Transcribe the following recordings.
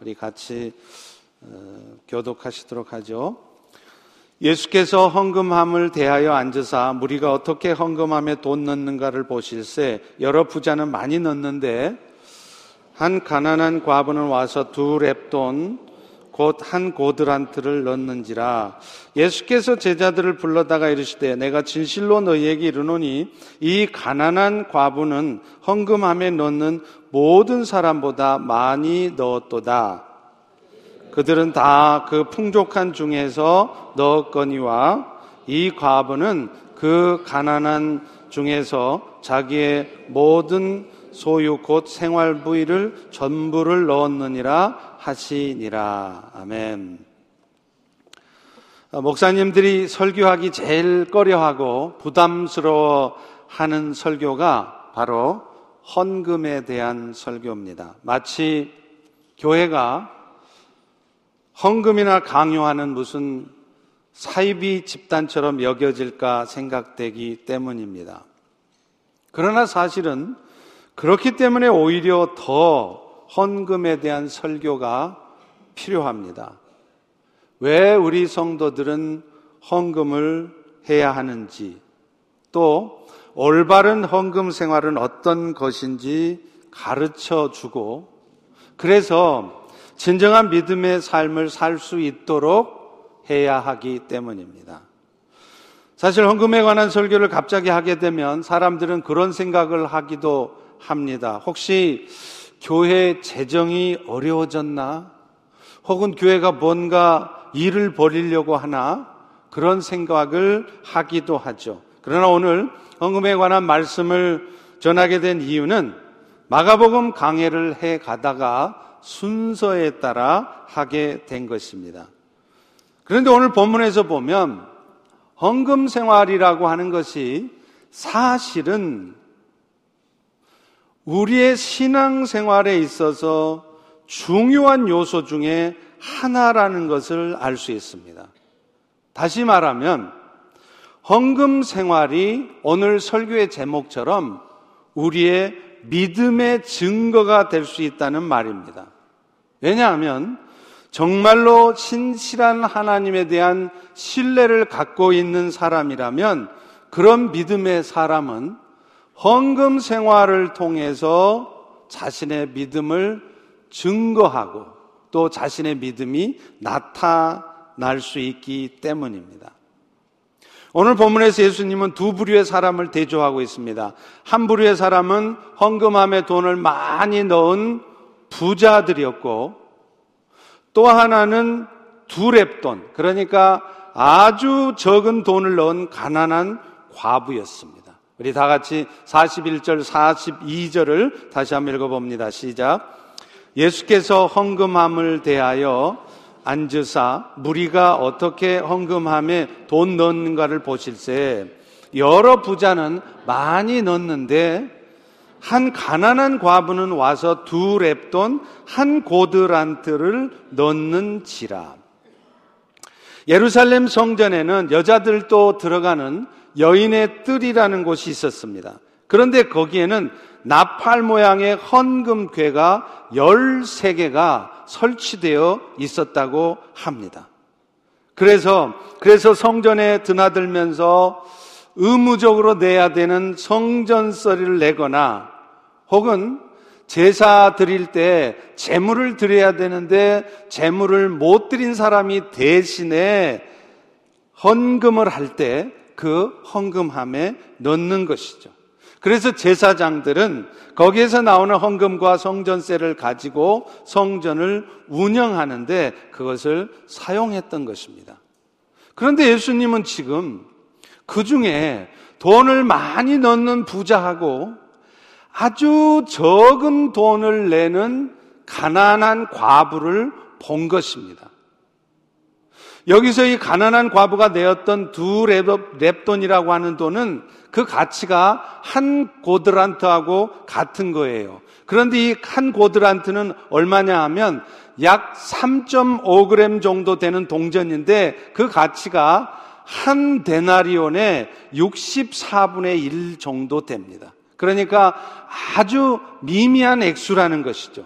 우리 같이 어, 교독하시도록 하죠. 예수께서 헌금함을 대하여 앉으사 무리가 어떻게 헌금함에 돈 넣는가를 보실세 여러 부자는 많이 넣는데 한 가난한 과부는 와서 두 랩돈 곧 한 고드란트를 넣는지라. 예수께서 제자들을 불러다가 이르시되 내가 진실로 너희에게 이르노니 이 가난한 과부는 헌금함에 넣는 모든 사람보다 많이 넣었도다. 그들은 다 그 풍족한 중에서 넣었거니와 이 과부는 그 가난한 중에서 자기의 모든 소유 곧 생활 부위를 전부를 넣었느니라 하시니라. 아멘. 목사님들이 설교하기 제일 꺼려하고 부담스러워 하는 설교가 바로 헌금에 대한 설교입니다. 마치 교회가 헌금이나 강요하는 무슨 사이비 집단처럼 여겨질까 생각되기 때문입니다. 그러나 사실은 그렇기 때문에 오히려 더 헌금에 대한 설교가 필요합니다. 왜 우리 성도들은 헌금을 해야 하는지, 또 올바른 헌금 생활은 어떤 것인지 가르쳐 주고, 그래서 진정한 믿음의 삶을 살 수 있도록 해야 하기 때문입니다. 사실 헌금에 관한 설교를 갑자기 하게 되면 사람들은 그런 생각을 하기도 합니다. 혹시 교회 재정이 어려워졌나? 혹은 교회가 뭔가 일을 벌이려고 하나? 그런 생각을 하기도 하죠. 그러나 오늘 헌금에 관한 말씀을 전하게 된 이유는 마가복음 강해를 해 가다가 순서에 따라 하게 된 것입니다. 그런데 오늘 본문에서 보면 헌금 생활이라고 하는 것이 사실은 우리의 신앙 생활에 있어서 중요한 요소 중에 하나라는 것을 알 수 있습니다. 다시 말하면 헌금 생활이 오늘 설교의 제목처럼 우리의 믿음의 증거가 될 수 있다는 말입니다. 왜냐하면 정말로 신실한 하나님에 대한 신뢰를 갖고 있는 사람이라면 그런 믿음의 사람은 헌금 생활을 통해서 자신의 믿음을 증거하고 또 자신의 믿음이 나타날 수 있기 때문입니다. 오늘 본문에서 예수님은 두 부류의 사람을 대조하고 있습니다. 한 부류의 사람은 헌금함에 돈을 많이 넣은 부자들이었고 또 하나는 두랩돈, 그러니까 아주 적은 돈을 넣은 가난한 과부였습니다. 우리 다 같이 41절, 42절을 다시 한번 읽어봅니다. 시작. 예수께서 헌금함을 대하여 앉으사 무리가 어떻게 헌금함에 돈 넣는가를 보실세 여러 부자는 많이 넣는데 한 가난한 과부는 와서 두 랩돈 한 고드란트를 넣는지라. 예루살렘 성전에는 여자들도 들어가는 여인의 뜰이라는 곳이 있었습니다. 그런데 거기에는 나팔 모양의 헌금괴가 13개가 설치되어 있었다고 합니다. 그래서, 그래서 성전에 드나들면서 의무적으로 내야 되는 성전서리를 내거나 혹은 제사 드릴 때 재물을 드려야 되는데 재물을 못 드린 사람이 대신에 헌금을 할 때 그 헌금함에 넣는 것이죠. 그래서 제사장들은 거기에서 나오는 헌금과 성전세를 가지고 성전을 운영하는데 그것을 사용했던 것입니다. 그런데 예수님은 지금 그 중에 돈을 많이 넣는 부자하고 아주 적은 돈을 내는 가난한 과부를 본 것입니다. 여기서 이 가난한 과부가 내었던 두 랩돈이라고 하는 돈은 그 가치가 한 고드란트하고 같은 거예요. 그런데 이 한 고드란트는 얼마냐 하면 약 3.5g 정도 되는 동전인데 그 가치가 한 데나리온의 64분의 1 정도 됩니다. 그러니까 아주 미미한 액수라는 것이죠.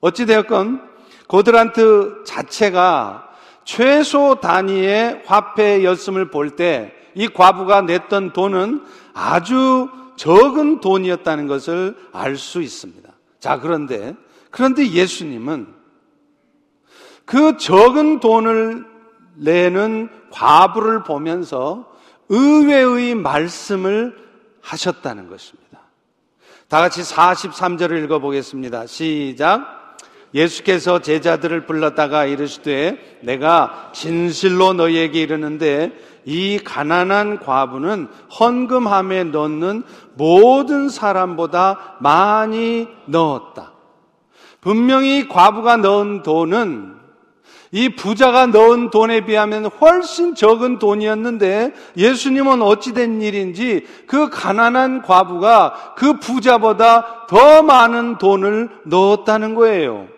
어찌되었건 고드란트 자체가 최소 단위의 화폐였음을 볼 때 이 과부가 냈던 돈은 아주 적은 돈이었다는 것을 알 수 있습니다. 자, 그런데, 그런데 예수님은 그 적은 돈을 내는 과부를 보면서 의외의 말씀을 하셨다는 것입니다. 다 같이 43절을 읽어보겠습니다. 시작. 예수께서 제자들을 불렀다가 이르시되 내가 진실로 너희에게 이르는데 이 가난한 과부는 헌금함에 넣는 모든 사람보다 많이 넣었다. 분명히 과부가 넣은 돈은 이 부자가 넣은 돈에 비하면 훨씬 적은 돈이었는데 예수님은 어찌된 일인지 그 가난한 과부가 그 부자보다 더 많은 돈을 넣었다는 거예요.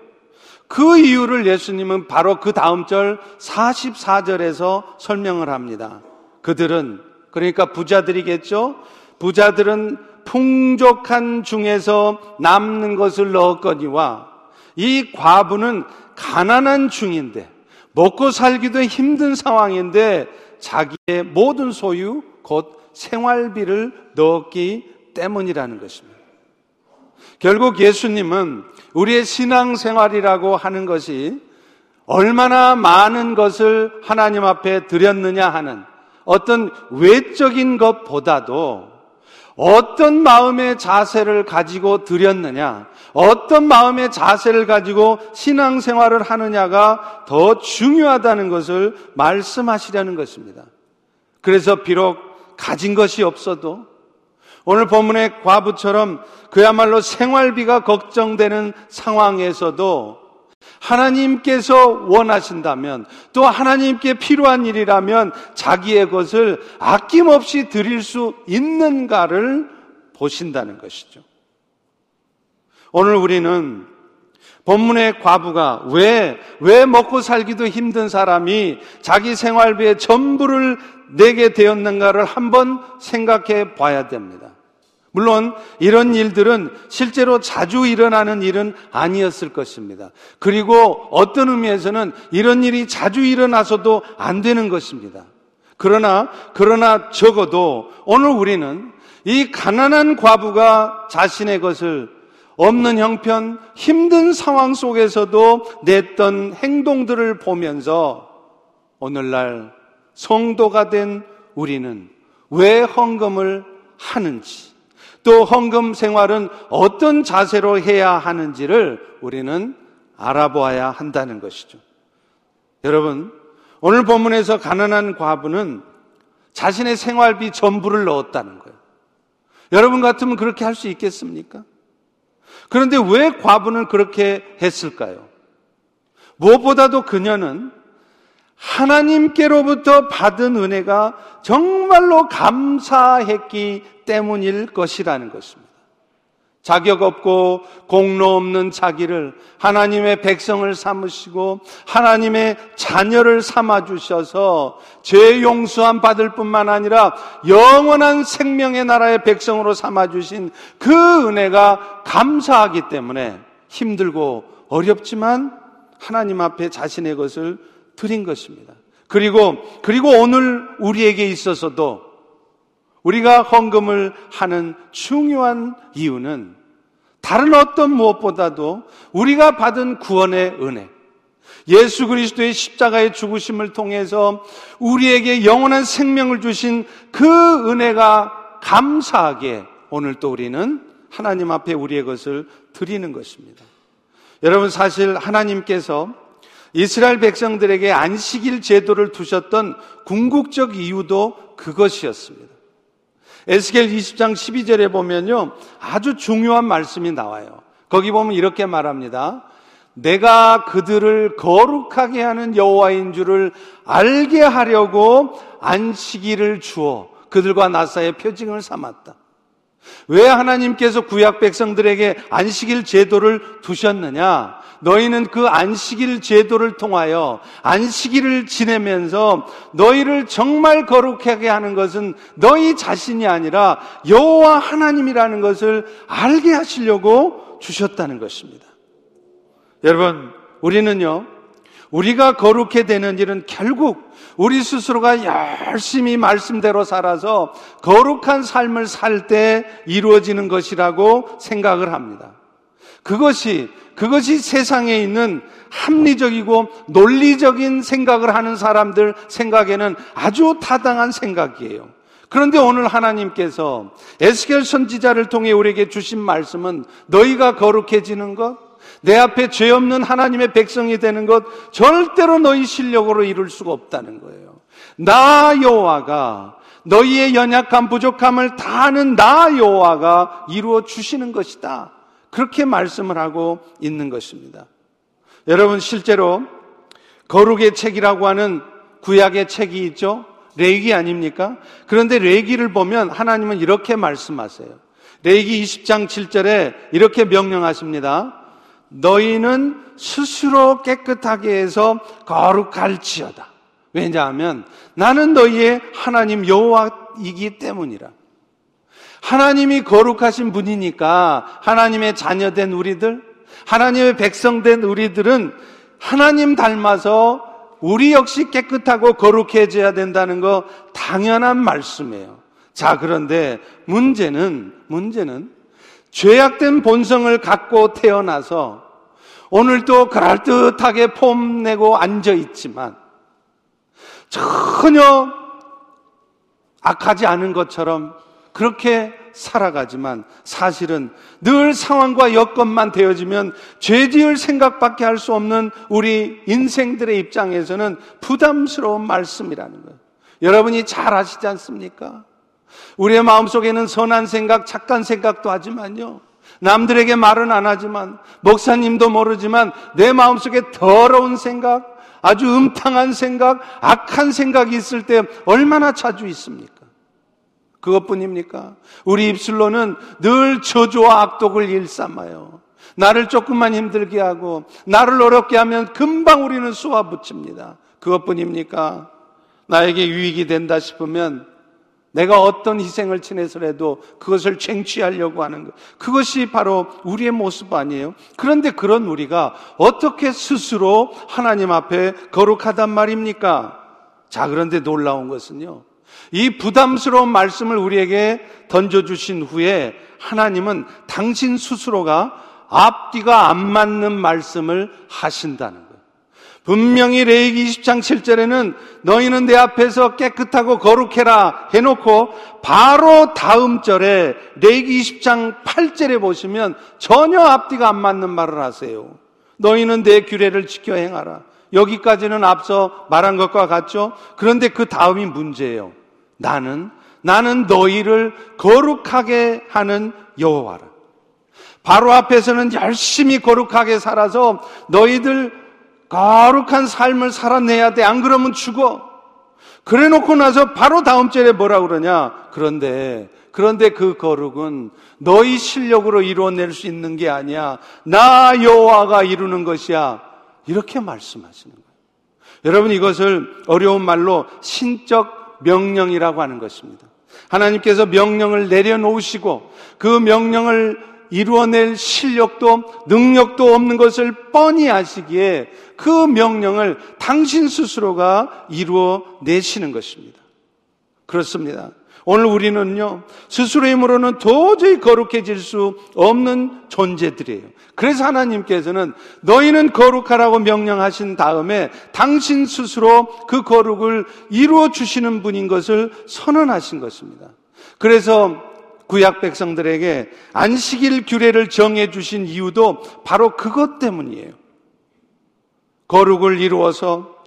그 이유를 예수님은 바로 그 다음 절 44절에서 설명을 합니다. 그들은, 그러니까 부자들이겠죠? 부자들은 풍족한 중에서 남는 것을 넣었거니와 이 과부는 가난한 중인데 먹고 살기도 힘든 상황인데 자기의 모든 소유, 곧 생활비를 넣었기 때문이라는 것입니다. 결국 예수님은 우리의 신앙생활이라고 하는 것이 얼마나 많은 것을 하나님 앞에 드렸느냐 하는 어떤 외적인 것보다도 어떤 마음의 자세를 가지고 드렸느냐, 어떤 마음의 자세를 가지고 신앙생활을 하느냐가 더 중요하다는 것을 말씀하시려는 것입니다. 그래서 비록 가진 것이 없어도 오늘 본문의 과부처럼 그야말로 생활비가 걱정되는 상황에서도 하나님께서 원하신다면 또 하나님께 필요한 일이라면 자기의 것을 아낌없이 드릴 수 있는가를 보신다는 것이죠. 오늘 우리는 본문의 과부가 왜, 왜 먹고 살기도 힘든 사람이 자기 생활비의 전부를 내게 되었는가를 한번 생각해 봐야 됩니다. 물론 이런 일들은 실제로 자주 일어나는 일은 아니었을 것입니다. 그리고 어떤 의미에서는 이런 일이 자주 일어나서도 안 되는 것입니다. 그러나, 그러나 적어도 오늘 우리는 이 가난한 과부가 자신의 것을 없는 형편, 힘든 상황 속에서도 냈던 행동들을 보면서 오늘날 성도가 된 우리는 왜 헌금을 하는지, 또 헌금 생활은 어떤 자세로 해야 하는지를 우리는 알아보아야 한다는 것이죠. 여러분, 오늘 본문에서 가난한 과부는 자신의 생활비 전부를 넣었다는 거예요. 여러분 같으면 그렇게 할 수 있겠습니까? 그런데 왜 과부는 그렇게 했을까요? 무엇보다도 그녀는 하나님께로부터 받은 은혜가 정말로 감사했기 때문일 것이라는 것입니다. 자격 없고 공로 없는 자기를 하나님의 백성을 삼으시고 하나님의 자녀를 삼아 주셔서 죄 용서함 받을 뿐만 아니라 영원한 생명의 나라의 백성으로 삼아 주신 그 은혜가 감사하기 때문에 힘들고 어렵지만 하나님 앞에 자신의 것을 드린 것입니다. 그리고 그리고 오늘 우리에게 있어서도 우리가 헌금을 하는 중요한 이유는 다른 어떤 무엇보다도 우리가 받은 구원의 은혜, 예수 그리스도의 십자가의 죽으심을 통해서 우리에게 영원한 생명을 주신 그 은혜가 감사하게 오늘 또 우리는 하나님 앞에 우리의 것을 드리는 것입니다. 여러분 사실 하나님께서 이스라엘 백성들에게 안식일 제도를 두셨던 궁극적 이유도 그것이었습니다. 에스겔 20장 12절에 보면요. 아주 중요한 말씀이 나와요. 거기 보면 이렇게 말합니다. 내가 그들을 거룩하게 하는 여호와인 줄을 알게 하려고 안식일을 주어 그들과 나사의 표징을 삼았다. 왜 하나님께서 구약 백성들에게 안식일 제도를 두셨느냐? 너희는 그 안식일 제도를 통하여 안식일을 지내면서 너희를 정말 거룩하게 하는 것은 너희 자신이 아니라 여호와 하나님이라는 것을 알게 하시려고 주셨다는 것입니다. 여러분, 우리는요, 우리가 거룩해 되는 일은 결국 우리 스스로가 열심히 말씀대로 살아서 거룩한 삶을 살 때 이루어지는 것이라고 생각을 합니다. 그것이, 그것이 세상에 있는 합리적이고 논리적인 생각을 하는 사람들 생각에는 아주 타당한 생각이에요. 그런데 오늘 하나님께서 에스겔 선지자를 통해 우리에게 주신 말씀은 너희가 거룩해지는 것, 내 앞에 죄 없는 하나님의 백성이 되는 것 절대로 너희 실력으로 이룰 수가 없다는 거예요. 나 여호와가 너희의 연약함 부족함을 다하는 나 여호와가 이루어 주시는 것이다. 그렇게 말씀을 하고 있는 것입니다. 여러분 실제로 거룩의 책이라고 하는 구약의 책이 있죠. 레기 아닙니까? 그런데 레기를 보면 하나님은 이렇게 말씀하세요. 레기 20장 7절에 이렇게 명령하십니다. 너희는 스스로 깨끗하게 해서 거룩할지어다. 왜냐하면 나는 너희의 하나님 여호와이기 때문이라. 하나님이 거룩하신 분이니까 하나님의 자녀된 우리들, 하나님의 백성된 우리들은 하나님 닮아서 우리 역시 깨끗하고 거룩해져야 된다는 거 당연한 말씀이에요. 자, 그런데 문제는, 문제는 죄악된 본성을 갖고 태어나서 오늘도 그럴듯하게 폼내고 앉아 있지만 전혀 악하지 않은 것처럼 그렇게 살아가지만 사실은 늘 상황과 여건만 되어지면 죄 지을 생각밖에 할 수 없는 우리 인생들의 입장에서는 부담스러운 말씀이라는 거예요. 여러분이 잘 아시지 않습니까? 우리의 마음속에는 선한 생각, 착한 생각도 하지만요. 남들에게 말은 안 하지만, 목사님도 모르지만, 내 마음속에 더러운 생각, 아주 음탕한 생각, 악한 생각이 있을 때 얼마나 자주 있습니까? 그것뿐입니까? 우리 입술로는 늘 저주와 악독을 일삼아요. 나를 조금만 힘들게 하고, 나를 어렵게 하면 금방 우리는 쏘아 붙입니다. 그것뿐입니까? 나에게 유익이 된다 싶으면 내가 어떤 희생을 친해서라도 그것을 쟁취하려고 하는 것. 그것이 바로 우리의 모습 아니에요? 그런데 그런 우리가 어떻게 스스로 하나님 앞에 거룩하단 말입니까? 자, 그런데 놀라운 것은요. 이 부담스러운 말씀을 우리에게 던져주신 후에 하나님은 당신 스스로가 앞뒤가 안 맞는 말씀을 하신다는 분명히 레이기 20장 7절에는 너희는 내 앞에서 깨끗하고 거룩해라 해놓고 바로 다음 절에 레이기 20장 8절에 보시면 전혀 앞뒤가 안 맞는 말을 하세요. 너희는 내 규례를 지켜 행하라. 여기까지는 앞서 말한 것과 같죠? 그런데 그 다음이 문제예요. 나는 나는 너희를 거룩하게 하는 여호와라. 바로 앞에서는 열심히 거룩하게 살아서 너희들 거룩한 삶을 살아내야 돼. 안 그러면 죽어. 그래 놓고 나서 바로 다음 절에 뭐라 그러냐? 그런데, 그런데 그 거룩은 너희 실력으로 이루어낼 수 있는 게 아니야. 나 여호와가 이루는 것이야. 이렇게 말씀하시는 거예요. 여러분 이것을 어려운 말로 신적 명령이라고 하는 것입니다. 하나님께서 명령을 내려놓으시고 그 명령을 이루어낼 실력도 능력도 없는 것을 뻔히 아시기에 그 명령을 당신 스스로가 이루어 내시는 것입니다. 그렇습니다. 오늘 우리는요, 스스로의 힘으로는 도저히 거룩해질 수 없는 존재들이에요. 그래서 하나님께서는 너희는 거룩하라고 명령하신 다음에 당신 스스로 그 거룩을 이루어 주시는 분인 것을 선언하신 것입니다. 그래서 구약 백성들에게 안식일 규례를 정해 주신 이유도 바로 그것 때문이에요. 거룩을 이루어서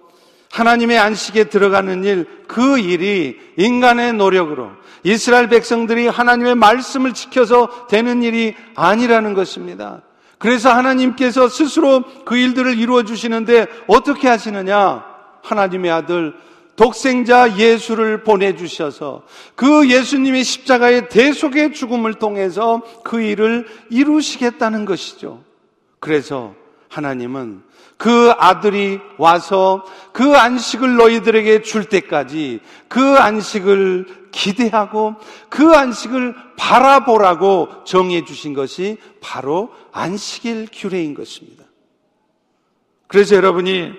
하나님의 안식에 들어가는 일, 그 일이 인간의 노력으로 이스라엘 백성들이 하나님의 말씀을 지켜서 되는 일이 아니라는 것입니다. 그래서 하나님께서 스스로 그 일들을 이루어 주시는데 어떻게 하시느냐? 하나님의 아들 독생자 예수를 보내주셔서 그 예수님이 십자가의 대속의 죽음을 통해서 그 일을 이루시겠다는 것이죠. 그래서 하나님은 그 아들이 와서 그 안식을 너희들에게 줄 때까지 그 안식을 기대하고 그 안식을 바라보라고 정해 주신 것이 바로 안식일 규례인 것입니다. 그래서 여러분이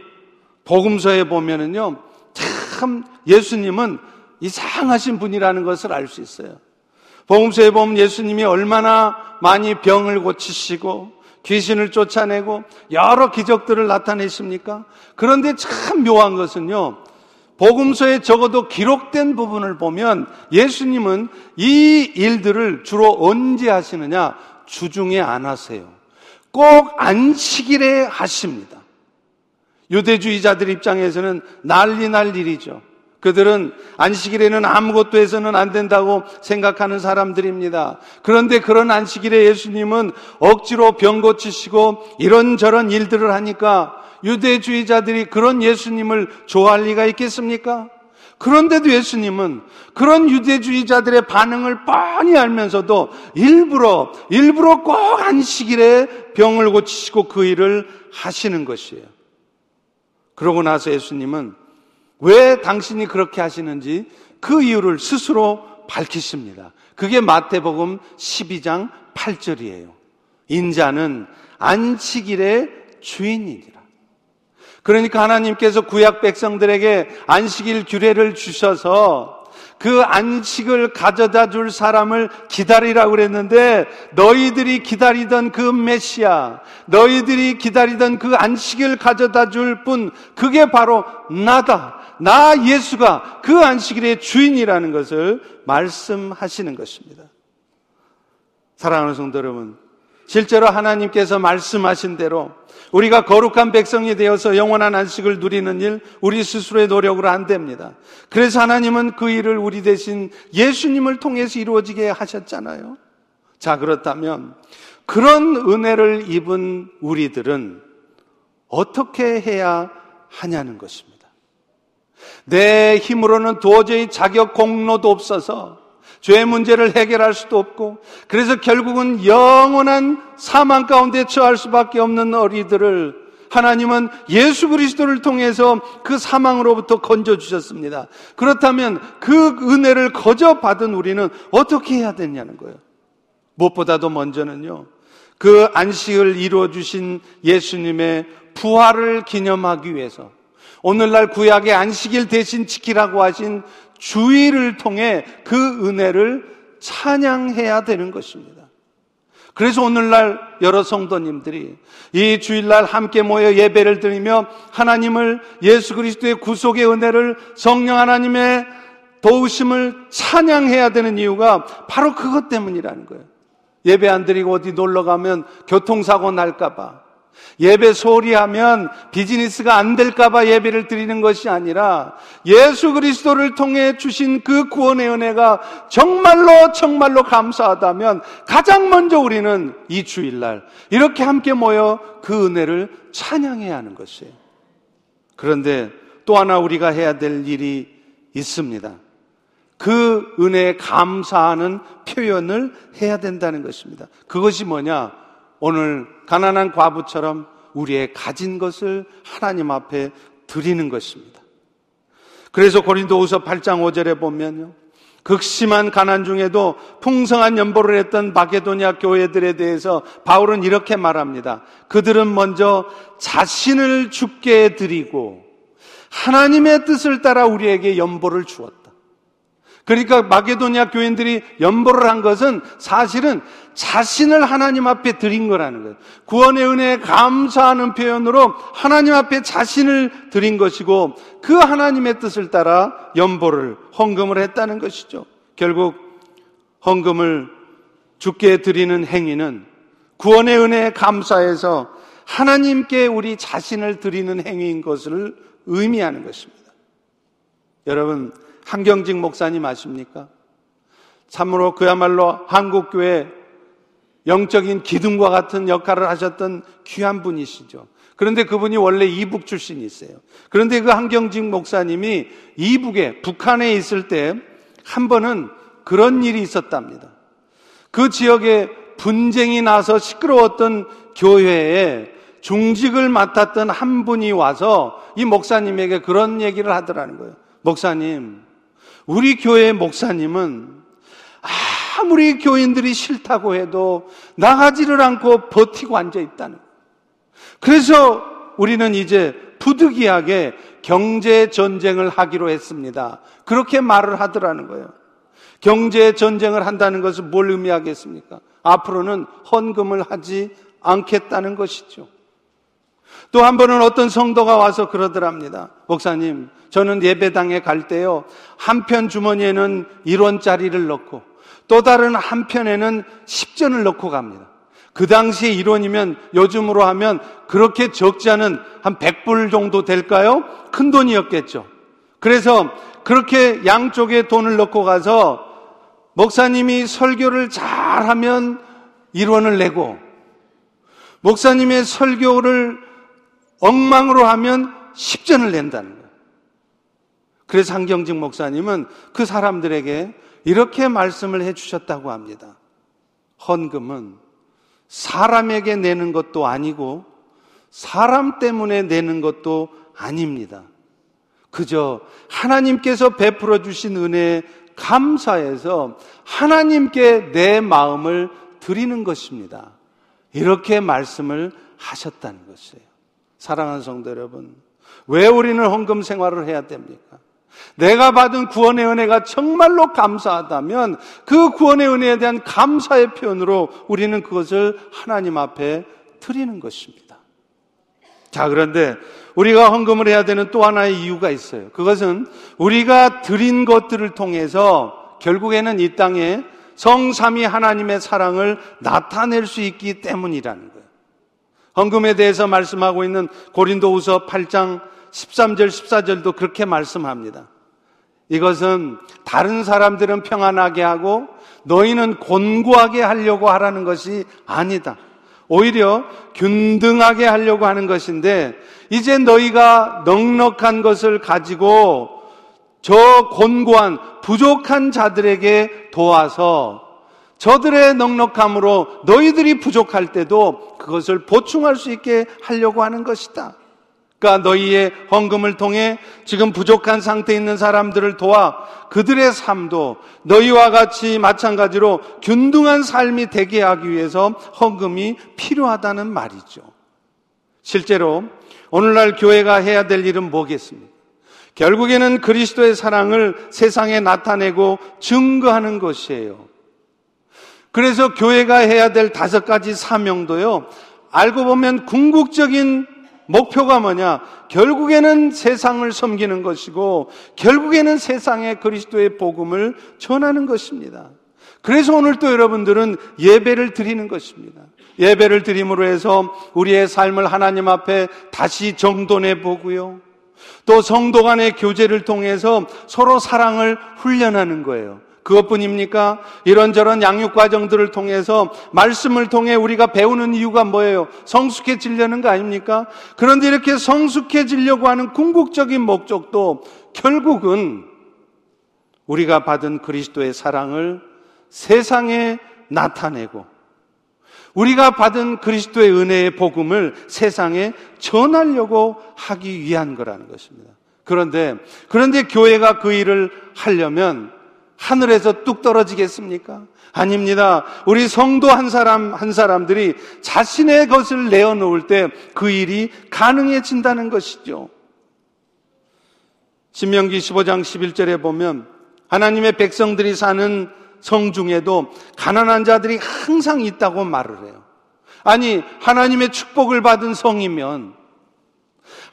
복음서에 보면은요, 참 예수님은 이상하신 분이라는 것을 알 수 있어요. 복음서에 보면 예수님이 얼마나 많이 병을 고치시고 귀신을 쫓아내고 여러 기적들을 나타내십니까? 그런데 참 묘한 것은요. 복음서에 적어도 기록된 부분을 보면 예수님은 이 일들을 주로 언제 하시느냐? 주중에 안 하세요. 꼭 안식일에 하십니다. 유대주의자들 입장에서는 난리 날 일이죠. 그들은 안식일에는 아무것도 해서는 안 된다고 생각하는 사람들입니다. 그런데 그런 안식일에 예수님은 억지로 병 고치시고 이런저런 일들을 하니까 유대주의자들이 그런 예수님을 좋아할 리가 있겠습니까? 그런데도 예수님은 그런 유대주의자들의 반응을 뻔히 알면서도 일부러, 일부러 꼭 안식일에 병을 고치시고 그 일을 하시는 것이에요. 그러고 나서 예수님은 왜 당신이 그렇게 하시는지 그 이유를 스스로 밝히십니다. 그게 마태복음 12장 8절이에요. 인자는 안식일의 주인이니라. 그러니까 하나님께서 구약 백성들에게 안식일 규례를 주셔서 그 안식을 가져다 줄 사람을 기다리라고 그랬는데 너희들이 기다리던 그 메시아, 너희들이 기다리던 그 안식을 가져다 줄 분, 그게 바로 나다. 나 예수가 그 안식일의 주인이라는 것을 말씀하시는 것입니다. 사랑하는 성도 여러분, 실제로 하나님께서 말씀하신 대로 우리가 거룩한 백성이 되어서 영원한 안식을 누리는 일, 우리 스스로의 노력으로 안 됩니다. 그래서 하나님은 그 일을 우리 대신 예수님을 통해서 이루어지게 하셨잖아요. 자, 그렇다면 그런 은혜를 입은 우리들은 어떻게 해야 하냐는 것입니다. 내 힘으로는 도저히 자격 공로도 없어서 죄 문제를 해결할 수도 없고 그래서 결국은 영원한 사망 가운데 처할 수밖에 없는 어리들을 하나님은 예수 그리스도를 통해서 그 사망으로부터 건져 주셨습니다. 그렇다면 그 은혜를 거저 받은 우리는 어떻게 해야 되냐는 거예요. 무엇보다도 먼저는요. 그 안식을 이루어 주신 예수님의 부활을 기념하기 위해서 오늘날 구약의 안식일 대신 지키라고 하신 주의를 통해 그 은혜를 찬양해야 되는 것입니다. 그래서 오늘날 여러 성도님들이 이 주일날 함께 모여 예배를 드리며 하나님을 예수 그리스도의 구속의 은혜를 성령 하나님의 도우심을 찬양해야 되는 이유가 바로 그것 때문이라는 거예요. 예배 안 드리고 어디 놀러 가면 교통사고 날까봐 예배 소리 하면 비즈니스가 안 될까봐 예배를 드리는 것이 아니라 예수 그리스도를 통해 주신 그 구원의 은혜가 정말로 정말로 감사하다면 가장 먼저 우리는 이 주일날 이렇게 함께 모여 그 은혜를 찬양해야 하는 것이에요. 그런데 또 하나 우리가 해야 될 일이 있습니다. 그 은혜에 감사하는 표현을 해야 된다는 것입니다. 그것이 뭐냐? 오늘 가난한 과부처럼 우리의 가진 것을 하나님 앞에 드리는 것입니다. 그래서 고린도후서 8장 5절에 보면요. 극심한 가난 중에도 풍성한 연보를 했던 마게도니아 교회들에 대해서 바울은 이렇게 말합니다. 그들은 먼저 자신을 죽게 드리고 하나님의 뜻을 따라 우리에게 연보를 주었다. 그러니까 마게도니아 교인들이 연보를 한 것은 사실은 자신을 하나님 앞에 드린 거라는 거예요. 구원의 은혜에 감사하는 표현으로 하나님 앞에 자신을 드린 것이고 그 하나님의 뜻을 따라 연보를 헌금을 했다는 것이죠. 결국 헌금을 죽게 드리는 행위는 구원의 은혜에 감사해서 하나님께 우리 자신을 드리는 행위인 것을 의미하는 것입니다. 여러분, 한경직 목사님 아십니까? 참으로 그야말로 한국교회 영적인 기둥과 같은 역할을 하셨던 귀한 분이시죠. 그런데 그분이 원래 이북 출신이세요. 그런데 그 한경직 목사님이 이북에 북한에 있을 때 한 번은 그런 일이 있었답니다. 그 지역에 분쟁이 나서 시끄러웠던 교회에 중직을 맡았던 한 분이 와서 이 목사님에게 그런 얘기를 하더라는 거예요. 목사님, 우리 교회 목사님은 아무리 교인들이 싫다고 해도 나가지를 않고 버티고 앉아 있다는. 그래서 우리는 이제 부득이하게 경제 전쟁을 하기로 했습니다. 그렇게 말을 하더라는 거예요. 경제 전쟁을 한다는 것은 뭘 의미하겠습니까? 앞으로는 헌금을 하지 않겠다는 것이죠. 또 한 번은 어떤 성도가 와서 그러더랍니다. 목사님, 저는 예배당에 갈 때요, 한 편 주머니에는 1원짜리를 넣고, 또 다른 한 편에는 10전을 넣고 갑니다. 그 당시에 1원이면 요즘으로 하면 그렇게 적지 않은 한 100불 정도 될까요? 큰 돈이었겠죠. 그래서 그렇게 양쪽에 돈을 넣고 가서 목사님이 설교를 잘하면 1원을 내고 목사님의 설교를 엉망으로 하면 10전을 낸다는 거예요. 그래서 한경직 목사님은 그 사람들에게 이렇게 말씀을 해 주셨다고 합니다. 헌금은 사람에게 내는 것도 아니고 사람 때문에 내는 것도 아닙니다. 그저 하나님께서 베풀어 주신 은혜에 감사해서 하나님께 내 마음을 드리는 것입니다. 이렇게 말씀을 하셨다는 것이에요. 사랑하는 성도 여러분, 왜 우리는 헌금 생활을 해야 됩니까? 내가 받은 구원의 은혜가 정말로 감사하다면 그 구원의 은혜에 대한 감사의 표현으로 우리는 그것을 하나님 앞에 드리는 것입니다. 자, 그런데 우리가 헌금을 해야 되는 또 하나의 이유가 있어요. 그것은 우리가 드린 것들을 통해서 결국에는 이 땅에 성삼위 하나님의 사랑을 나타낼 수 있기 때문이라는 거예요. 헌금에 대해서 말씀하고 있는 고린도후서 8장 13절 14절도 그렇게 말씀합니다. 이것은 다른 사람들은 평안하게 하고 너희는 곤고하게 하려고 하라는 것이 아니다. 오히려 균등하게 하려고 하는 것인데 이제 너희가 넉넉한 것을 가지고 저 곤고한 부족한 자들에게 도와서 저들의 넉넉함으로 너희들이 부족할 때도 그것을 보충할 수 있게 하려고 하는 것이다. 그러니까 너희의 헌금을 통해 지금 부족한 상태에 있는 사람들을 도와 그들의 삶도 너희와 같이 마찬가지로 균등한 삶이 되게 하기 위해서 헌금이 필요하다는 말이죠. 실제로 오늘날 교회가 해야 될 일은 뭐겠습니까? 결국에는 그리스도의 사랑을 세상에 나타내고 증거하는 것이에요. 그래서 교회가 해야 될 다섯 가지 사명도요, 알고 보면 궁극적인 목표가 뭐냐? 결국에는 세상을 섬기는 것이고, 결국에는 세상에 그리스도의 복음을 전하는 것입니다. 그래서 오늘 또 여러분들은 예배를 드리는 것입니다. 예배를 드림으로 해서 우리의 삶을 하나님 앞에 다시 정돈해 보고요. 또 성도 간의 교제를 통해서 서로 사랑을 훈련하는 거예요. 그것뿐입니까? 이런저런 양육 과정들을 통해서 말씀을 통해 우리가 배우는 이유가 뭐예요? 성숙해지려는 거 아닙니까? 그런데 이렇게 성숙해지려고 하는 궁극적인 목적도 결국은 우리가 받은 그리스도의 사랑을 세상에 나타내고 우리가 받은 그리스도의 은혜의 복음을 세상에 전하려고 하기 위한 거라는 것입니다. 그런데 그런데 교회가 그 일을 하려면 하늘에서 뚝 떨어지겠습니까? 아닙니다. 우리 성도 한 사람 한 사람들이 자신의 것을 내어놓을 때 그 일이 가능해진다는 것이죠. 신명기 15장 11절에 보면 하나님의 백성들이 사는 성 중에도 가난한 자들이 항상 있다고 말을 해요. 아니, 하나님의 축복을 받은 성이면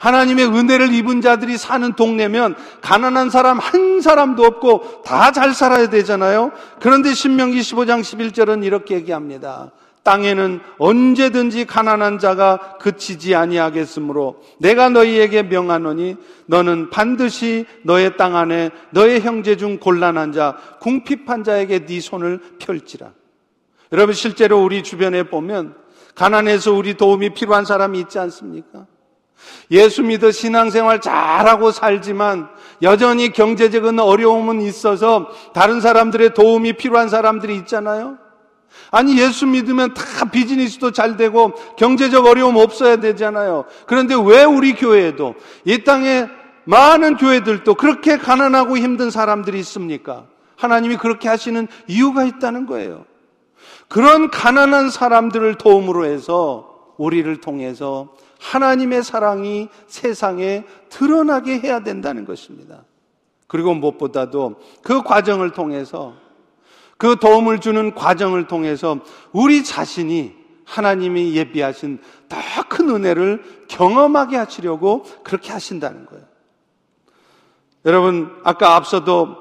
하나님의 은혜를 입은 자들이 사는 동네면 가난한 사람 한 사람도 없고 다 잘 살아야 되잖아요. 그런데 신명기 15장 11절은 이렇게 얘기합니다. 땅에는 언제든지 가난한 자가 그치지 아니하겠으므로 내가 너희에게 명하노니 너는 반드시 너의 땅 안에 너의 형제 중 곤란한 자 궁핍한 자에게 네 손을 펼지라. 여러분 실제로 우리 주변에 보면 가난해서 우리 도움이 필요한 사람이 있지 않습니까? 예수 믿어 신앙생활 잘하고 살지만 여전히 경제적인 어려움은 있어서 다른 사람들의 도움이 필요한 사람들이 있잖아요. 아니 예수 믿으면 다 비즈니스도 잘 되고 경제적 어려움 없어야 되잖아요. 그런데 왜 우리 교회에도 이 땅에 많은 교회들도 그렇게 가난하고 힘든 사람들이 있습니까? 하나님이 그렇게 하시는 이유가 있다는 거예요. 그런 가난한 사람들을 도움으로 해서 우리를 통해서 하나님의 사랑이 세상에 드러나게 해야 된다는 것입니다. 그리고 무엇보다도 그 과정을 통해서 그 도움을 주는 과정을 통해서 우리 자신이 하나님이 예비하신 더 큰 은혜를 경험하게 하시려고 그렇게 하신다는 거예요. 여러분, 아까 앞서도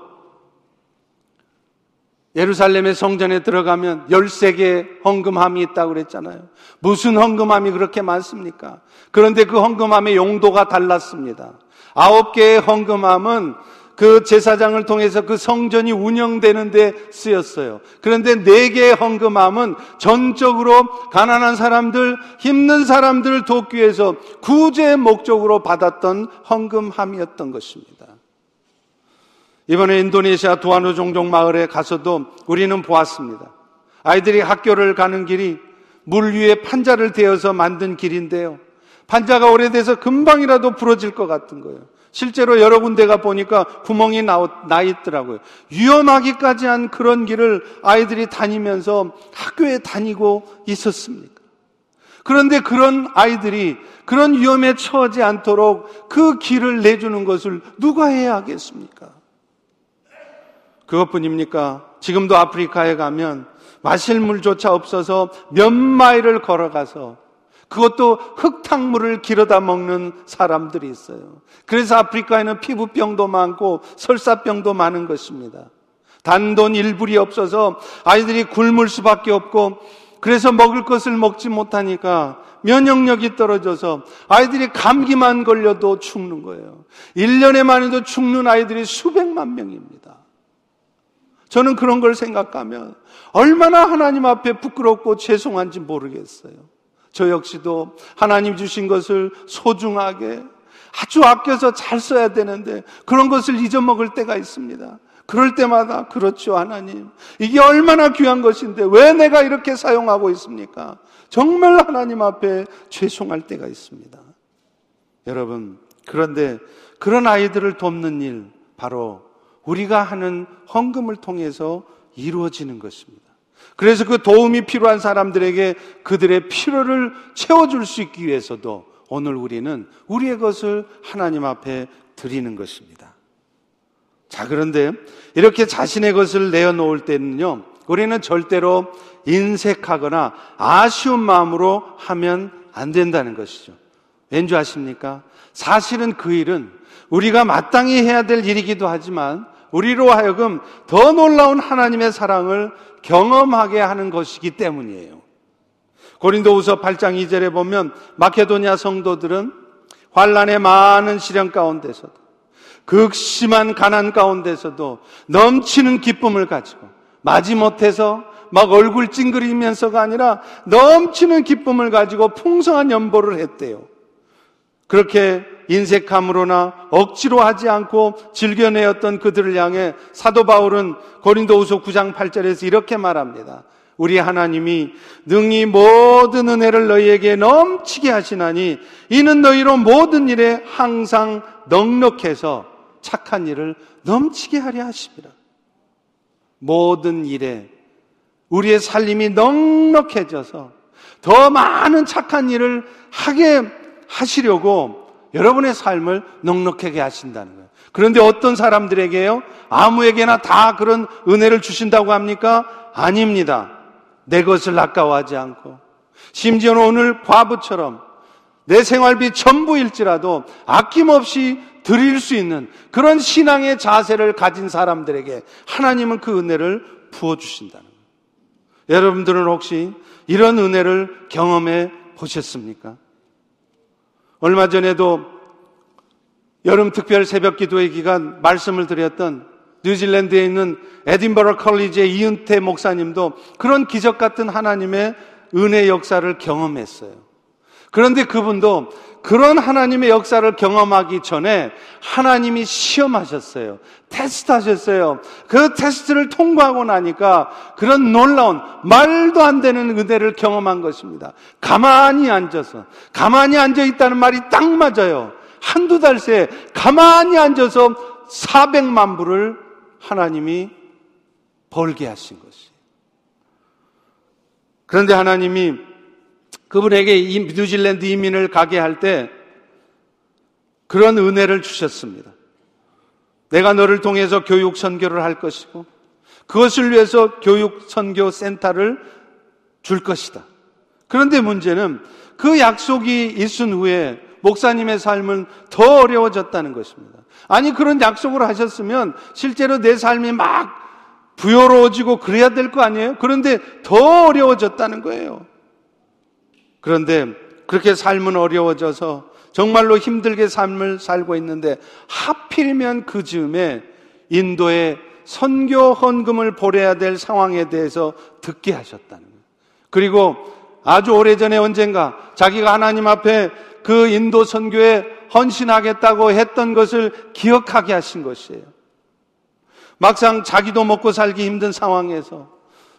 예루살렘의 성전에 들어가면 13개 헌금함이 있다고 그랬잖아요. 무슨 헌금함이 그렇게 많습니까? 그런데 그 헌금함의 용도가 달랐습니다. 아홉 개의 헌금함은 그 제사장을 통해서 그 성전이 운영되는데 쓰였어요. 그런데 네 개의 헌금함은 전적으로 가난한 사람들, 힘든 사람들을 돕기 위해서 구제의 목적으로 받았던 헌금함이었던 것입니다. 이번에 인도네시아 두아누 종종 마을에 가서도 우리는 보았습니다. 아이들이 학교를 가는 길이 물 위에 판자를 대어서 만든 길인데요. 판자가 오래돼서 금방이라도 부러질 것 같은 거예요. 실제로 여러 군데가 보니까 구멍이 나 있더라고요. 위험하기까지 한 그런 길을 아이들이 다니면서 학교에 다니고 있었습니까? 그런데 그런 아이들이 그런 위험에 처하지 않도록 그 길을 내주는 것을 누가 해야 하겠습니까? 그것뿐입니까? 지금도 아프리카에 가면 마실 물조차 없어서 몇 마일을 걸어가서 그것도 흙탕물을 길어다 먹는 사람들이 있어요. 그래서 아프리카에는 피부병도 많고 설사병도 많은 것입니다. 단돈 일불이 없어서 아이들이 굶을 수밖에 없고 그래서 먹을 것을 먹지 못하니까 면역력이 떨어져서 아이들이 감기만 걸려도 죽는 거예요. 1년에만 해도 죽는 아이들이 수백만 명입니다. 저는 그런 걸 생각하면 얼마나 하나님 앞에 부끄럽고 죄송한지 모르겠어요. 저 역시도 하나님 주신 것을 소중하게 아주 아껴서 잘 써야 되는데 그런 것을 잊어먹을 때가 있습니다. 그럴 때마다 그렇죠, 하나님. 이게 얼마나 귀한 것인데 왜 내가 이렇게 사용하고 있습니까? 정말 하나님 앞에 죄송할 때가 있습니다. 여러분, 그런데 그런 아이들을 돕는 일, 바로 우리가 하는 헌금을 통해서 이루어지는 것입니다. 그래서 그 도움이 필요한 사람들에게 그들의 필요를 채워줄 수 있기 위해서도 오늘 우리는 우리의 것을 하나님 앞에 드리는 것입니다. 자, 그런데 이렇게 자신의 것을 내어놓을 때는요, 우리는 절대로 인색하거나 아쉬운 마음으로 하면 안 된다는 것이죠. 왠지 아십니까? 사실은 그 일은 우리가 마땅히 해야 될 일이기도 하지만 우리로 하여금 더 놀라운 하나님의 사랑을 경험하게 하는 것이기 때문이에요. 고린도후서 8장 2절에 보면 마케도니아 성도들은 환란의 많은 시련 가운데서도 극심한 가난 가운데서도 넘치는 기쁨을 가지고 마지못해서 막 얼굴 찡그리면서가 아니라 넘치는 기쁨을 가지고 풍성한 연보를 했대요. 그렇게 인색함으로나 억지로 하지 않고 즐겨내었던 그들을 향해 사도 바울은 고린도후서 9장 8절에서 이렇게 말합니다. 우리 하나님이 능히 모든 은혜를 너희에게 넘치게 하시나니 이는 너희로 모든 일에 항상 넉넉해서 착한 일을 넘치게 하려 하십니다. 모든 일에 우리의 살림이 넉넉해져서 더 많은 착한 일을 하게 하시려고 여러분의 삶을 넉넉하게 하신다는 거예요. 그런데 어떤 사람들에게요? 아무에게나 다 그런 은혜를 주신다고 합니까? 아닙니다. 내 것을 아까워하지 않고 심지어는 오늘 과부처럼 내 생활비 전부일지라도 아낌없이 드릴 수 있는 그런 신앙의 자세를 가진 사람들에게 하나님은 그 은혜를 부어 주신다는 거예요. 여러분들은 혹시 이런 은혜를 경험해 보셨습니까? 얼마 전에도 여름 특별 새벽 기도의 기간 말씀을 드렸던 뉴질랜드에 있는 에딘버러 컬리지의 이은태 목사님도 그런 기적 같은 하나님의 은혜 역사를 경험했어요. 그런데 그분도 그런 하나님의 역사를 경험하기 전에 하나님이 시험하셨어요. 테스트 하셨어요. 그 테스트를 통과하고 나니까 그런 놀라운 말도 안 되는 은혜를 경험한 것입니다. 가만히 앉아서, 가만히 앉아 있다는 말이 딱 맞아요. 한두 달 새에 가만히 앉아서 400만 불을 하나님이 벌게 하신 것이. 그런데 하나님이 그분에게 뉴질랜드 이민을 가게 할 때 그런 은혜를 주셨습니다. 내가 너를 통해서 교육 선교를 할 것이고 그것을 위해서 교육 선교 센터를 줄 것이다. 그런데 문제는 그 약속이 있은 후에 목사님의 삶은 더 어려워졌다는 것입니다. 아니 그런 약속을 하셨으면 실제로 내 삶이 막 부여로워지고 그래야 될 거 아니에요? 그런데 더 어려워졌다는 거예요. 그런데 그렇게 삶은 어려워져서 정말로 힘들게 삶을 살고 있는데 하필이면 그 즈음에 인도에 선교 헌금을 보내야 될 상황에 대해서 듣게 하셨다는 거예요. 그리고 아주 오래전에 언젠가 자기가 하나님 앞에 그 인도 선교에 헌신하겠다고 했던 것을 기억하게 하신 것이에요. 막상 자기도 먹고 살기 힘든 상황에서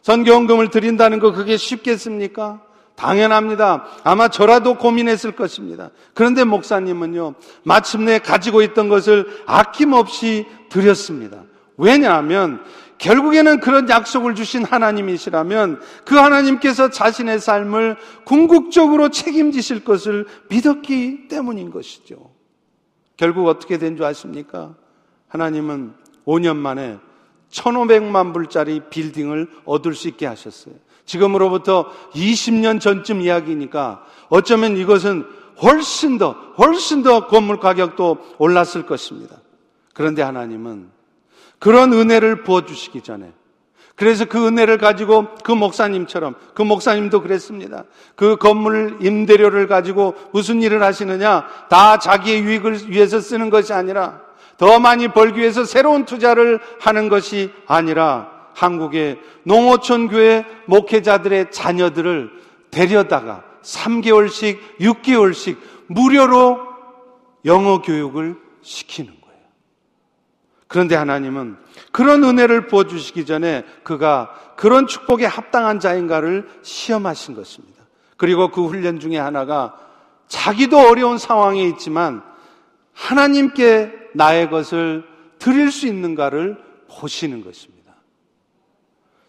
선교헌금을 드린다는 거 그게 쉽겠습니까? 당연합니다. 아마 저라도 고민했을 것입니다. 그런데 목사님은요, 마침내 가지고 있던 것을 아낌없이 드렸습니다. 왜냐하면 결국에는 그런 약속을 주신 하나님이시라면 그 하나님께서 자신의 삶을 궁극적으로 책임지실 것을 믿었기 때문인 것이죠. 결국 어떻게 된 줄 아십니까? 하나님은 5년 만에 1500만 불짜리 빌딩을 얻을 수 있게 하셨어요. 지금으로부터 20년 전쯤 이야기니까 어쩌면 이것은 훨씬 더, 훨씬 더 건물 가격도 올랐을 것입니다. 그런데 하나님은 그런 은혜를 부어주시기 전에 그래서 그 은혜를 가지고 그 목사님처럼 그 목사님도 그랬습니다. 그 건물 임대료를 가지고 무슨 일을 하시느냐? 다 자기의 유익을 위해서 쓰는 것이 아니라 더 많이 벌기 위해서 새로운 투자를 하는 것이 아니라 한국의 농어촌 교회 목회자들의 자녀들을 데려다가 3개월씩, 6개월씩 무료로 영어 교육을 시키는 거예요. 그런데 하나님은 그런 은혜를 부어 주시기 전에 그가 그런 축복에 합당한 자인가를 시험하신 것입니다. 그리고 그 훈련 중에 하나가 자기도 어려운 상황에 있지만 하나님께 나의 것을 드릴 수 있는가를 보시는 것입니다.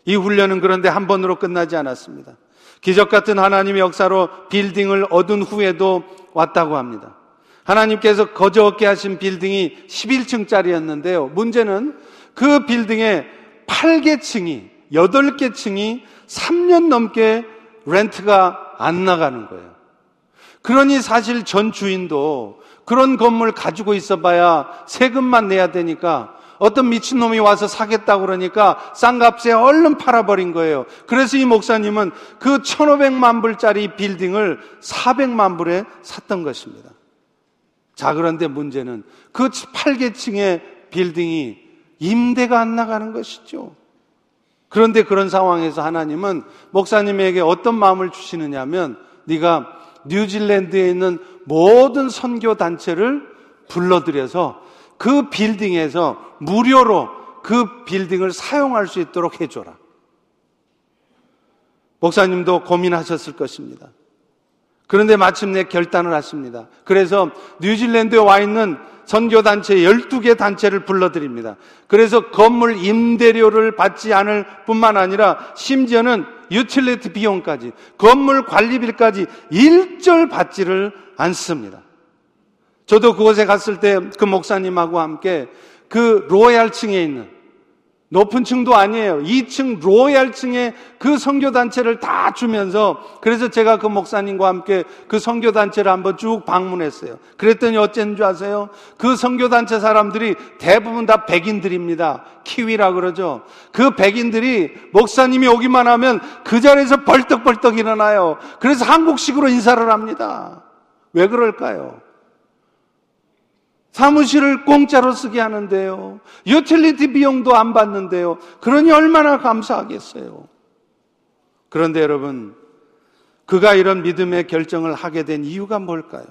이 훈련은 그런데 한 번으로 끝나지 않았습니다. 기적 같은 하나님의 역사로 빌딩을 얻은 후에도 왔다고 합니다. 하나님께서 거저 얻게 하신 빌딩이 11층짜리였는데요. 문제는 그 빌딩의 8개 층이, 8개 층이 3년 넘게 렌트가 안 나가는 거예요. 그러니 사실 전 주인도 그런 건물 가지고 있어 봐야 세금만 내야 되니까 어떤 미친놈이 와서 사겠다고 그러니까 싼 값에 얼른 팔아버린 거예요. 그래서 이 목사님은 그 1500만 불짜리 빌딩을 400만 불에 샀던 것입니다. 자, 그런데 문제는 그 8개층의 빌딩이 임대가 안 나가는 것이죠. 그런데 그런 상황에서 하나님은 목사님에게 어떤 마음을 주시느냐면 네가 뉴질랜드에 있는 모든 선교 단체를 불러들여서 그 빌딩에서 무료로 그 빌딩을 사용할 수 있도록 해줘라. 목사님도 고민하셨을 것입니다. 그런데 마침내 결단을 하십니다. 그래서 뉴질랜드에 와 있는 선교단체 12개 단체를 불러드립니다. 그래서 건물 임대료를 받지 않을 뿐만 아니라 심지어는 유틸리티 비용까지 건물 관리비까지 일절 받지를 않습니다. 저도 그곳에 갔을 때 그 목사님하고 함께 그 로얄층에 있는 높은 층도 아니에요. 2층 로얄층에 그 선교단체를 다 주면서 그래서 제가 그 목사님과 함께 그 선교단체를 한번 쭉 방문했어요. 그랬더니 어쨌는 줄 아세요? 그 선교단체 사람들이 대부분 다 백인들입니다. 키위라 그러죠. 그 백인들이 목사님이 오기만 하면 그 자리에서 벌떡벌떡 일어나요. 그래서 한국식으로 인사를 합니다. 왜 그럴까요? 사무실을 공짜로 쓰게 하는데요. 유틸리티 비용도 안 받는데요. 그러니 얼마나 감사하겠어요. 그런데 여러분, 그가 이런 믿음의 결정을 하게 된 이유가 뭘까요?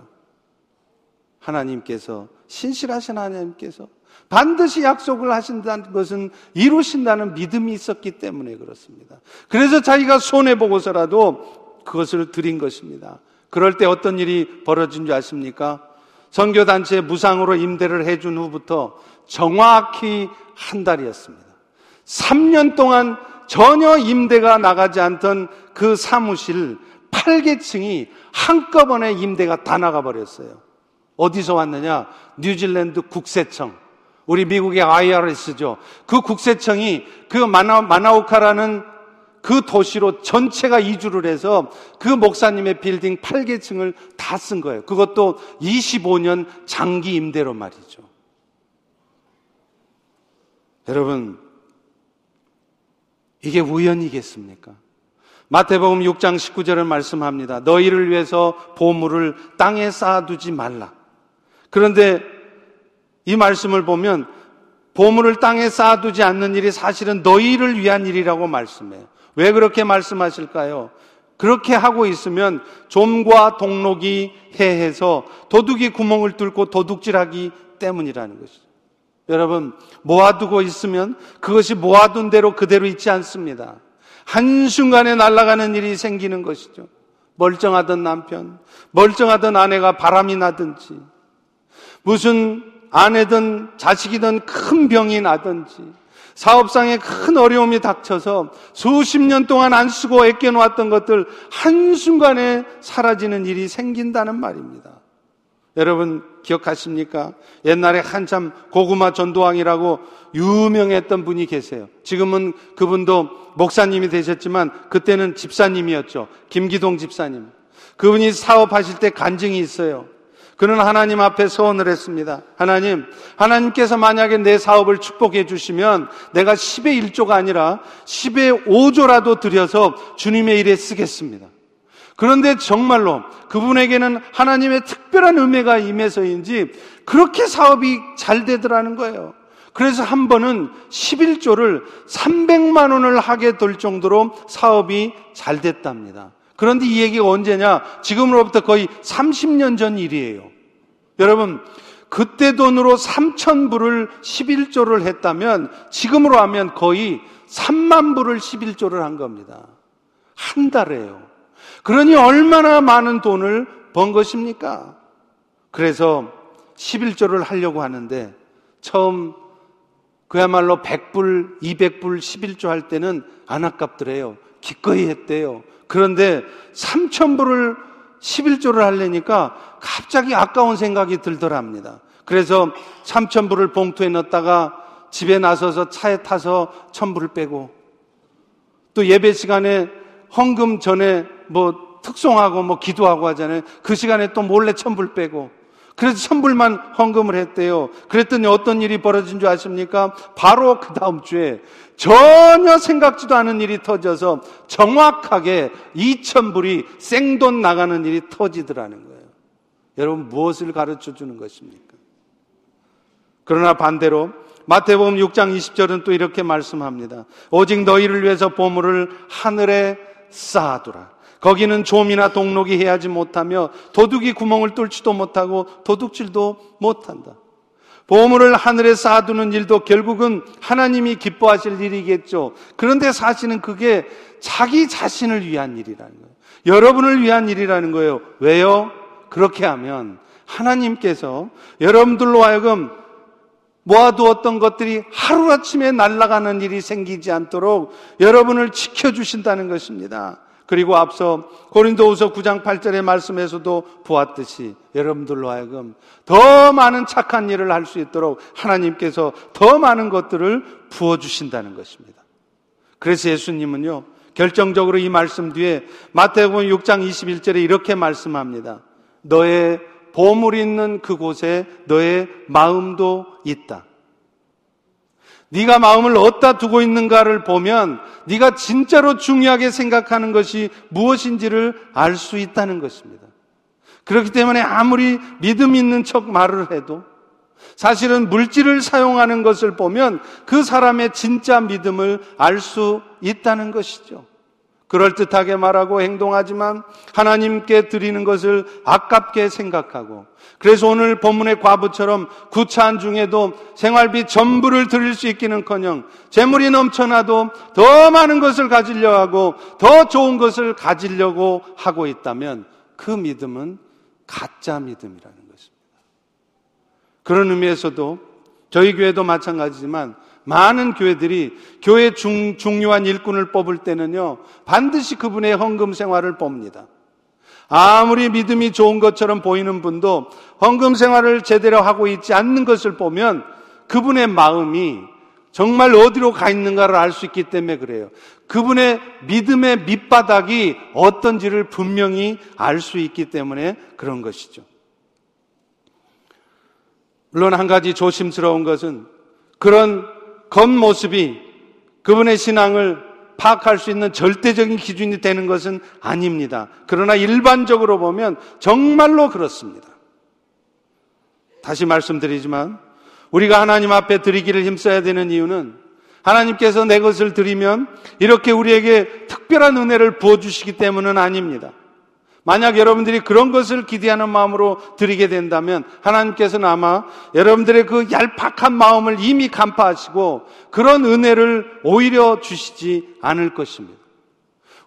하나님께서, 신실하신 하나님께서 반드시 약속을 하신다는 것은 이루신다는 믿음이 있었기 때문에 그렇습니다. 그래서 자기가 손해보고서라도 그것을 드린 것입니다. 그럴 때 어떤 일이 벌어진 줄 아십니까? 선교단체 무상으로 임대를 해준 후부터 정확히 한 달이었습니다. 3년 동안 전혀 임대가 나가지 않던 그 사무실 8계층이 한꺼번에 임대가 다 나가버렸어요. 어디서 왔느냐? 뉴질랜드 국세청. 우리 미국의 IRS죠. 그 국세청이 그 마나, 마나우카라는 그 도시로 전체가 이주를 해서 그 목사님의 빌딩 8계층을 다 쓴 거예요. 그것도 25년 장기 임대로 말이죠. 여러분, 이게 우연이겠습니까? 마태복음 6장 19절을 말씀합니다. 너희를 위해서 보물을 땅에 쌓아두지 말라. 그런데 이 말씀을 보면 보물을 땅에 쌓아두지 않는 일이 사실은 너희를 위한 일이라고 말씀해요. 왜 그렇게 말씀하실까요? 그렇게 하고 있으면 좀과 동록이 해해서 도둑이 구멍을 뚫고 도둑질하기 때문이라는 것이죠. 여러분, 모아두고 있으면 그것이 모아둔 대로 그대로 있지 않습니다. 한순간에 날아가는 일이 생기는 것이죠. 멀쩡하던 남편, 멀쩡하던 아내가 바람이 나든지, 무슨 아내든 자식이든 큰 병이 나든지, 사업상에 큰 어려움이 닥쳐서 수십 년 동안 안 쓰고 애껴놓았던 것들 한순간에 사라지는 일이 생긴다는 말입니다. 여러분 기억하십니까? 옛날에 한참 고구마 전도왕이라고 유명했던 분이 계세요. 지금은 그분도 목사님이 되셨지만 그때는 집사님이었죠. 김기동 집사님. 그분이 사업하실 때 간증이 있어요. 그는 하나님 앞에 소원을 했습니다. 하나님, 하나님께서 만약에 내 사업을 축복해 주시면 내가 10의 1조가 아니라 10의 5조라도 들여서 주님의 일에 쓰겠습니다. 그런데 정말로 그분에게는 하나님의 특별한 은혜가 임해서인지 그렇게 사업이 잘 되더라는 거예요. 그래서 한 번은 11조를 300만 원을 하게 될 정도로 사업이 잘 됐답니다. 그런데 이 얘기가 언제냐? 지금으로부터 거의 30년 전 일이에요. 여러분, 그때 돈으로 3천 불을 11조를 했다면 지금으로 하면 거의 3만 불을 11조를 한 겁니다. 한 달에요. 그러니 얼마나 많은 돈을 번 것입니까? 그래서 11조를 하려고 하는데 처음 그야말로 100불, 200불, 11조 할 때는 안 아깝더래요. 기꺼이 했대요. 그런데 3천불을 11조를 하려니까 갑자기 아까운 생각이 들더랍니다. 그래서 3천불을 봉투에 넣었다가 집에 나서서 차에 타서 천불을 빼고 또 예배 시간에 헌금 전에 뭐 특송하고 뭐 기도하고 하잖아요. 그 시간에 또 몰래 천불 빼고 그래서 천불만 헌금을 했대요. 그랬더니 어떤 일이 벌어진 줄 아십니까? 바로 그 다음 주에 전혀 생각지도 않은 일이 터져서 정확하게 2천불이 생돈 나가는 일이 터지더라는 거예요. 여러분 무엇을 가르쳐 주는 것입니까? 그러나 반대로 마태복음 6장 20절은 또 이렇게 말씀합니다. 오직 너희를 위해서 보물을 하늘에 쌓아두라. 거기는 좀이나 동록이 해야지 못하며 도둑이 구멍을 뚫지도 못하고 도둑질도 못한다. 보물을 하늘에 쌓아두는 일도 결국은 하나님이 기뻐하실 일이겠죠. 그런데 사실은 그게 자기 자신을 위한 일이라는 거예요. 여러분을 위한 일이라는 거예요. 왜요? 그렇게 하면 하나님께서 여러분들로 하여금 모아두었던 것들이 하루아침에 날아가는 일이 생기지 않도록 여러분을 지켜주신다는 것입니다. 그리고 앞서 고린도후서 9장 8절의 말씀에서도 보았듯이 여러분들로 하여금 더 많은 착한 일을 할 수 있도록 하나님께서 더 많은 것들을 부어 주신다는 것입니다. 그래서 예수님은요. 결정적으로 이 말씀 뒤에 마태복음 6장 21절에 이렇게 말씀합니다. 너의 보물 있는 그곳에 너의 마음도 있다. 네가 마음을 어디다 두고 있는가를 보면 네가 진짜로 중요하게 생각하는 것이 무엇인지를 알 수 있다는 것입니다. 그렇기 때문에 아무리 믿음 있는 척 말을 해도 사실은 물질을 사용하는 것을 보면 그 사람의 진짜 믿음을 알 수 있다는 것이죠. 그럴듯하게 말하고 행동하지만 하나님께 드리는 것을 아깝게 생각하고 그래서 오늘 본문의 과부처럼 구차한 중에도 생활비 전부를 드릴 수 있기는커녕 재물이 넘쳐나도 더 많은 것을 가지려 하고 더 좋은 것을 가지려고 하고 있다면 그 믿음은 가짜 믿음이라는 것입니다. 그런 의미에서도 저희 교회도 마찬가지지만 많은 교회들이 교회 중, 중요한 일꾼을 뽑을 때는요, 반드시 그분의 헌금 생활을 뽑니다. 아무리 믿음이 좋은 것처럼 보이는 분도 헌금 생활을 제대로 하고 있지 않는 것을 보면 그분의 마음이 정말 어디로 가 있는가를 알 수 있기 때문에 그래요. 그분의 믿음의 밑바닥이 어떤지를 분명히 알 수 있기 때문에 그런 것이죠. 물론 한 가지 조심스러운 것은 그런 겉모습이 그분의 신앙을 파악할 수 있는 절대적인 기준이 되는 것은 아닙니다. 그러나 일반적으로 보면 정말로 그렇습니다. 다시 말씀드리지만 우리가 하나님 앞에 드리기를 힘써야 되는 이유는 하나님께서 내 것을 드리면 이렇게 우리에게 특별한 은혜를 부어주시기 때문은 아닙니다. 만약 여러분들이 그런 것을 기대하는 마음으로 드리게 된다면 하나님께서는 아마 여러분들의 그 얄팍한 마음을 이미 간파하시고 그런 은혜를 오히려 주시지 않을 것입니다.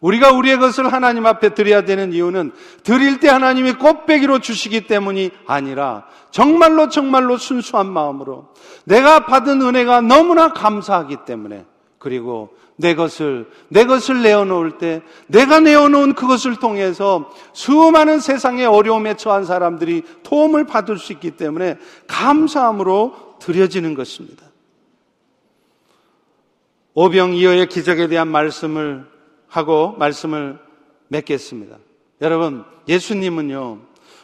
우리가 우리의 것을 하나님 앞에 드려야 되는 이유는 드릴 때 하나님이 꽃배기로 주시기 때문이 아니라 정말로 정말로 순수한 마음으로 내가 받은 은혜가 너무나 감사하기 때문에 그리고 내 것을, 내 것을 내어놓을 때 내가 내어놓은 그것을 통해서 수많은 세상의 어려움에 처한 사람들이 도움을 받을 수 있기 때문에 감사함으로 드려지는 것입니다. 오병이어의 기적에 대한 말씀을 하고 말씀을 맺겠습니다. 여러분, 예수님은요,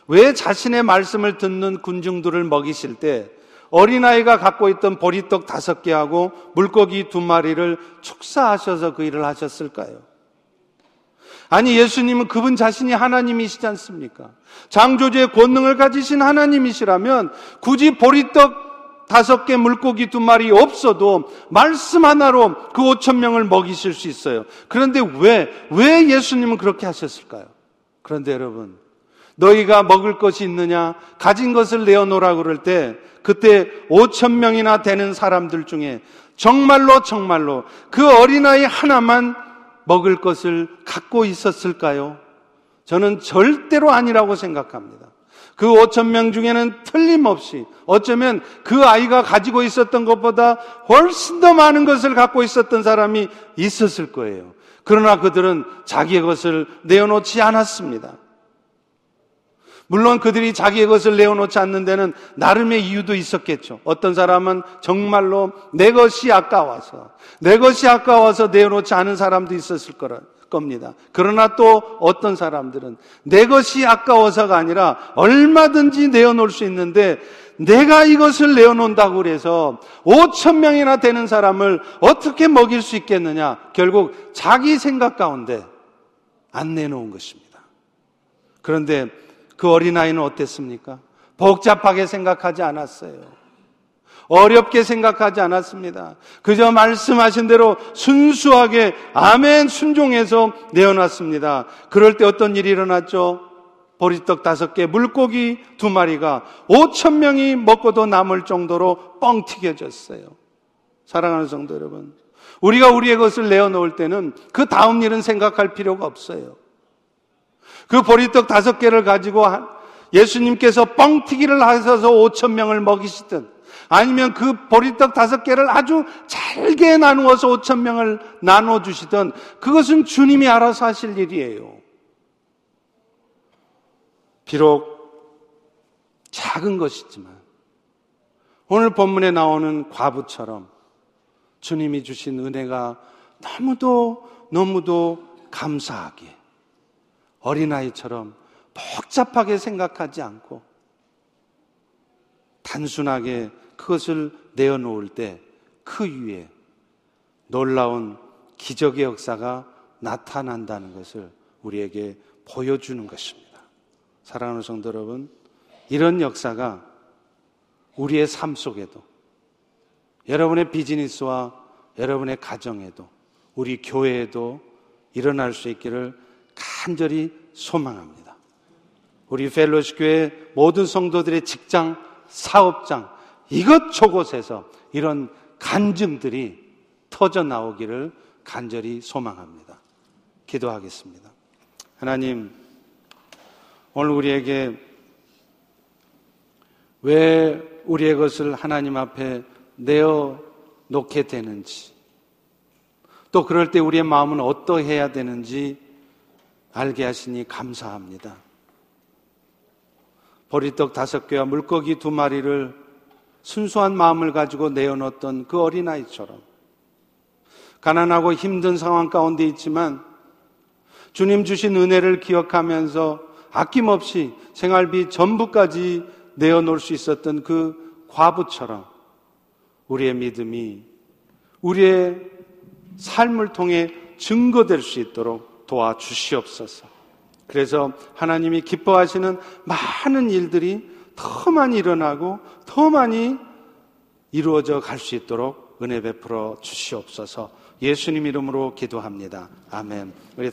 왜 자신의 말씀을 듣는 군중들을 먹이실 때 어린아이가 갖고 있던 보리떡 다섯 개하고 물고기 두 마리를 축사하셔서 그 일을 하셨을까요? 아니, 예수님은 그분 자신이 하나님이시지 않습니까? 장조주의 권능을 가지신 하나님이시라면 굳이 보리떡 다섯 개 물고기 두 마리 없어도 말씀 하나로 그 오천 명을 먹이실 수 있어요. 그런데 왜, 왜 예수님은 그렇게 하셨을까요? 그런데 여러분, 너희가 먹을 것이 있느냐? 가진 것을 내어놓으라 그럴 때 그때 5천 명이나 되는 사람들 중에 정말로 정말로 그 어린아이 하나만 먹을 것을 갖고 있었을까요? 저는 절대로 아니라고 생각합니다. 그 5천 명 중에는 틀림없이 어쩌면 그 아이가 가지고 있었던 것보다 훨씬 더 많은 것을 갖고 있었던 사람이 있었을 거예요. 그러나 그들은 자기의 것을 내어놓지 않았습니다. 물론 그들이 자기의 것을 내어놓지 않는 데는 나름의 이유도 있었겠죠. 어떤 사람은 정말로 내 것이 아까워서, 내 것이 아까워서 내어놓지 않은 사람도 있었을 거라. 겁니다. 그러나 또 어떤 사람들은 내 것이 아까워서가 아니라 얼마든지 내어놓을 수 있는데 내가 이것을 내어놓는다고 그래서 5천 명이나 되는 사람을 어떻게 먹일 수 있겠느냐? 결국 자기 생각 가운데 안 내놓은 것입니다. 그런데 그 어린아이는 어땠습니까? 복잡하게 생각하지 않았어요. 어렵게 생각하지 않았습니다. 그저 말씀하신 대로 순수하게 아멘 순종해서 내어놨습니다. 그럴 때 어떤 일이 일어났죠? 보리떡 다섯 개, 물고기 두 마리가 5천 명이 먹고도 남을 정도로 뻥 튀겨졌어요. 사랑하는 성도 여러분. 우리가 우리의 것을 내어놓을 때는 그 다음 일은 생각할 필요가 없어요. 그 보리떡 다섯 개를 가지고 예수님께서 뻥튀기를 하셔서 5천 명을 먹이시든 아니면 그 보리떡 다섯 개를 아주 잘게 나누어서 5천 명을 나눠 주시든 그것은 주님이 알아서 하실 일이에요. 비록 작은 것이지만 오늘 본문에 나오는 과부처럼 주님이 주신 은혜가 너무도 너무도 감사하게 어린아이처럼 복잡하게 생각하지 않고 단순하게 그것을 내어놓을 때 그 위에 놀라운 기적의 역사가 나타난다는 것을 우리에게 보여주는 것입니다. 사랑하는 성도 여러분, 이런 역사가 우리의 삶 속에도 여러분의 비즈니스와 여러분의 가정에도 우리 교회에도 일어날 수 있기를 간절히 소망합니다. 우리 펠로시 교회 모든 성도들의 직장, 사업장, 이것저것에서 이런 간증들이 터져 나오기를 간절히 소망합니다. 기도하겠습니다. 하나님, 오늘 우리에게 왜 우리의 것을 하나님 앞에 내어 놓게 되는지, 또 그럴 때 우리의 마음은 어떠해야 되는지 알게 하시니 감사합니다. 보리떡 다섯 개와 물고기 두 마리를 순수한 마음을 가지고 내어놓던 그 어린아이처럼 가난하고 힘든 상황 가운데 있지만 주님 주신 은혜를 기억하면서 아낌없이 생활비 전부까지 내어놓을 수 있었던 그 과부처럼 우리의 믿음이 우리의 삶을 통해 증거될 수 있도록 도와주시옵소서. 그래서 하나님이 기뻐하시는 많은 일들이 더 많이 일어나고 더 많이 이루어져 갈 수 있도록 은혜 베풀어 주시옵소서 예수님 이름으로 기도합니다. 아멘. 우리